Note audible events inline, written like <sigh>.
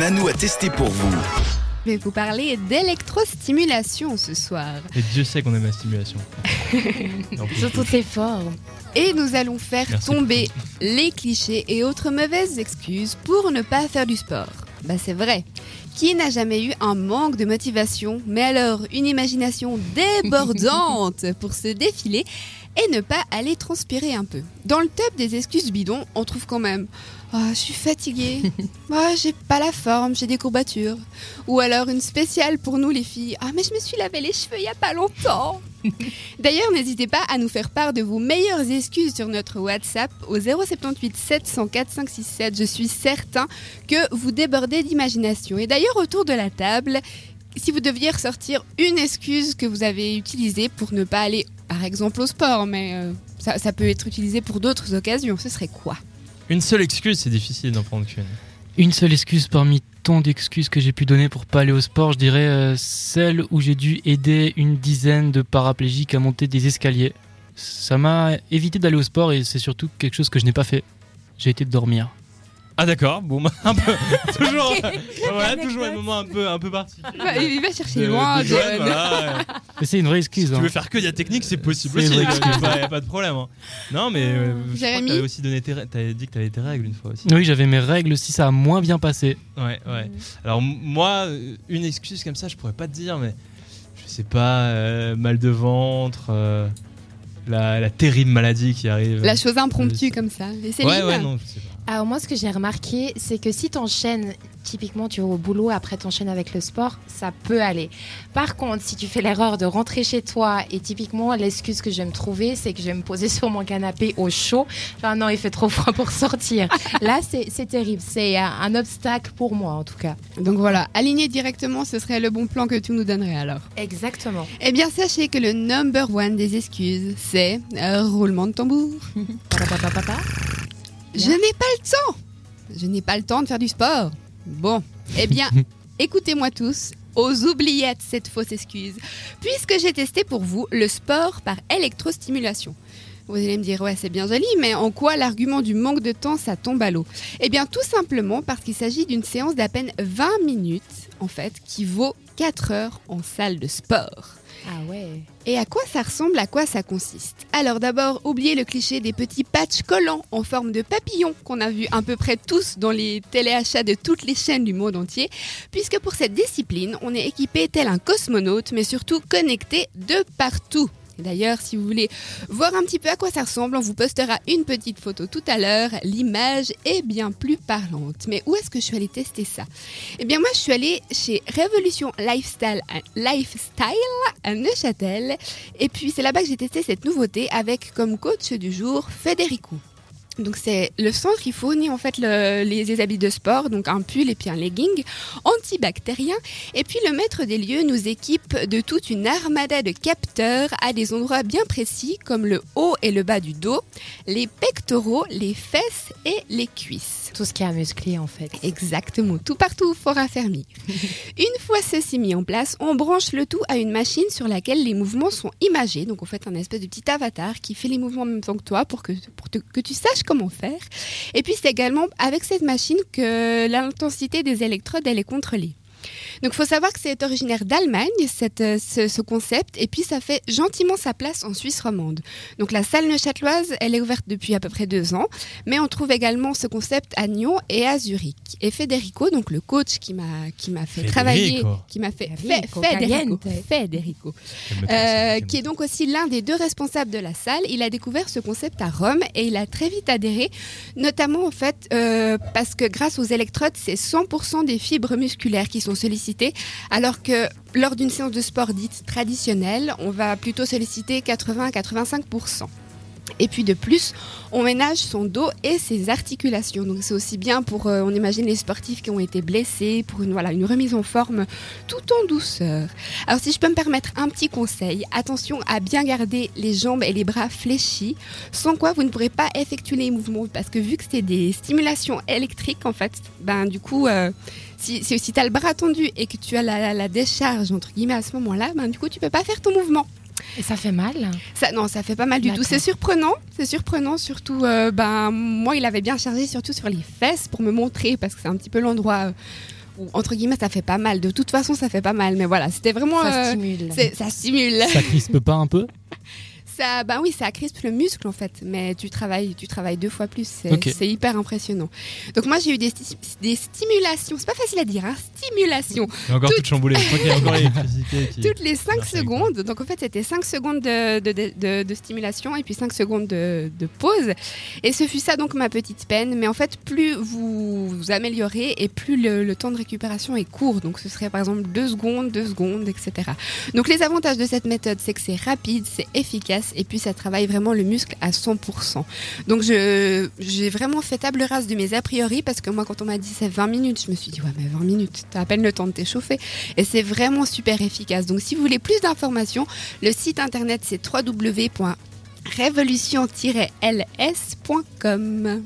Nanou a testé pour vous. Je vais vous parler d'électrostimulation ce soir. Et Dieu sait qu'on aime la stimulation. <laughs> Toutes ses formes. Et nous allons faire Merci. tomber les clichés et autres mauvaises excuses pour ne pas faire du sport. Bah c'est vrai. Qui n'a jamais eu un manque de motivation, mais alors une imagination débordante <laughs> pour se défiler et ne pas aller transpirer un peu. Dans le top des excuses bidons, on trouve quand même Ah, je suis fatiguée, <laughs> Ah, j'ai pas la forme, j'ai des courbatures. Ou alors une spéciale pour nous les filles Ah, mais je me suis lavé les cheveux il y a pas longtemps <laughs> D'ailleurs, n'hésitez pas à nous faire part de vos meilleures excuses sur notre WhatsApp au 078 704 567. Je suis certain que vous débordez d'imagination. Et d'ailleurs, autour de la table, si vous deviez ressortir une excuse que vous avez utilisée pour ne pas aller, par exemple, au sport, mais euh, ça, ça peut être utilisé pour d'autres occasions, ce serait quoi? Une seule excuse, c'est difficile d'en prendre qu'une. Une seule excuse parmi tant d'excuses que j'ai pu donner pour pas aller au sport, je dirais euh, celle où j'ai dû aider une dizaine de paraplégiques à monter des escaliers. Ça m'a évité d'aller au sport et c'est surtout quelque chose que je n'ai pas fait. J'ai été dormir. Ah d'accord, bon, bah, un peu. <laughs> <laughs> toujours, voilà, toujours un moment un peu, un peu particulier. Bah, Il va chercher de- loin. voilà, ouais. Mais c'est une vraie excuse. Si tu hein. veux faire que de la technique, c'est possible C'est aussi. Il n'y a, pas de problème. hein. Non, mais euh, je crois que Jérémy t'avais aussi donné tes, rè- t'avais dit que t'avais tes règles une fois aussi. Oui, j'avais mes règles aussi, ça a moins bien passé. Ouais, ouais. Alors m- moi, euh, une excuse comme ça, je pourrais pas te dire, mais je sais pas, euh, mal de ventre, euh, la, la terrible maladie qui arrive. La chose impromptue Euh, comme ça. Et Ouais, ouais, non, je sais pas. Alors moi, ce que j'ai remarqué, c'est que si t'enchaînes, typiquement tu vas au boulot, après t'enchaînes avec le sport, ça peut aller. Par contre, si tu fais l'erreur de rentrer chez toi et typiquement l'excuse que je vais me trouver, c'est que je vais me poser <laughs> sur mon canapé au chaud. Genre non, il fait trop froid pour sortir. <laughs> Là, c'est terrible. C'est un, un obstacle pour moi en tout cas. Donc voilà, aligner directement, ce serait le bon plan que tu nous donnerais alors. Exactement. Eh bien, sachez que le number one des excuses, c'est euh, roulement de tambour. <laughs> Je n'ai pas le temps. Je n'ai pas le temps de faire du sport. Bon, eh bien, <laughs> écoutez-moi tous. Aux oubliettes cette fausse excuse, puisque j'ai testé pour vous le sport par électrostimulation. Vous allez me dire, ouais, c'est bien joli, mais en quoi l'argument du manque de temps, ça tombe à l'eau? Eh bien, tout simplement parce qu'il s'agit d'une séance d'à peine 20 minutes, en fait, qui vaut 4 heures en salle de sport. Ah ouais. Et à quoi ça ressemble, à quoi ça consiste? Alors d'abord, oubliez le cliché des petits patchs collants en forme de papillon qu'on a vu à peu près tous dans les téléachats de toutes les chaînes du monde entier, puisque pour cette discipline, on est équipé tel un cosmonaute, mais surtout connecté de partout. D'ailleurs, si vous voulez voir un petit peu à quoi ça ressemble, on vous postera une petite photo tout à l'heure. L'image est bien plus parlante. Mais où est-ce que je suis allée tester ça? Eh bien, moi, je suis allée chez Révolution Lifestyle, Lifestyle à Neuchâtel. Et puis c'est là-bas que j'ai testé cette nouveauté avec comme coach du jour Federico. Donc c'est le centre, il fournit en fait le- les, les habits de sport, donc un pull et puis un legging antibactérien. Et puis le maître des lieux nous équipe de toute une armada de capteurs à des endroits bien précis comme le haut et le bas du dos, les pectoraux, les fesses et les cuisses. Tout ce qui a musclé en fait. Exactement, tout partout fort affermi. <laughs> Une fois ceci mis en place, on branche le tout à une machine sur laquelle les mouvements sont imagés. Donc on fait un espèce de petit avatar qui fait les mouvements en même temps que toi pour que, pour te- que tu saches comment faire. Et puis c'est également avec cette machine que l'intensité des électrodes elle est contrôlée. Donc, il faut savoir que c'est originaire d'Allemagne, cette, euh, ce, ce concept, et puis ça fait gentiment sa place en Suisse romande. Donc, la salle neuchâteloise, elle est ouverte depuis à peu près deux ans, mais on trouve également ce concept à Nyon et à Zurich. Et Federico, donc le coach qui m'a qui m'a fait Federico. travailler, qui m'a fait Federico, Fe- Federico. Federico, euh, qui est donc aussi l'un des deux responsables de la salle. Il a découvert ce concept à Rome et il a très vite adhéré, notamment en fait euh, parce que grâce aux électrodes, c'est 100% des fibres musculaires qui sont sollicitées, alors que lors d'une séance de sport dite traditionnelle, on va plutôt solliciter 80 à 85%. Et puis de plus, on ménage son dos et ses articulations. Donc c'est aussi bien pour, euh, on imagine les sportifs qui ont été blessés, pour une, voilà, une remise en forme tout en douceur. Alors si je peux me permettre un petit conseil, attention à bien garder les jambes et les bras fléchis, sans quoi vous ne pourrez pas effectuer les mouvements, parce que vu que c'est des stimulations électriques en fait, ben du coup, euh, si, si, tu as le bras tendu et que tu as la, la- la décharge entre guillemets à ce moment-là, ben du coup tu peux pas faire ton mouvement. Et ça fait mal Ça, non, ça fait pas mal du tout. C'est surprenant, c'est surprenant. Surtout, euh, ben moi, il avait bien chargé surtout sur les fesses pour me montrer parce que c'est un petit peu l'endroit ou entre guillemets, ça fait pas mal. De toute façon, ça fait pas mal. Mais voilà, c'était vraiment. Ça euh, stimule. c'est- ça stimule. Ça crispe pas un peu? Ça, bah oui, ça crispe le muscle en fait, mais tu travailles, tu travailles deux fois plus. C'est hyper impressionnant. Donc moi j'ai eu des, sti- des stimulations, c'est pas facile à dire, hein, stimulations, Il est encore tout chamboulé. Je crois qu'il y a encore l'électricité <laughs> qui. toutes les 5 Merci, secondes. Donc en fait c'était 5 secondes de, de, de- de- de stimulation et puis 5 secondes de, de pause. Et ce fut ça donc ma petite peine. Mais en fait plus vous vous améliorez et plus le, le temps de récupération est court. Donc ce serait par exemple 2 secondes, 2 secondes, etc. Donc les avantages de cette méthode c'est que c'est rapide, c'est efficace et puis ça travaille vraiment le muscle à 100%. Donc j'ai vraiment fait table rase de mes a priori parce que moi quand on m'a dit c'est 20 minutes, je me suis dit ouais mais 20 minutes, t'as à peine le temps de t'échauffer et c'est vraiment super efficace. Donc si vous voulez plus d'informations, le site internet c'est www.révolution-ls.com.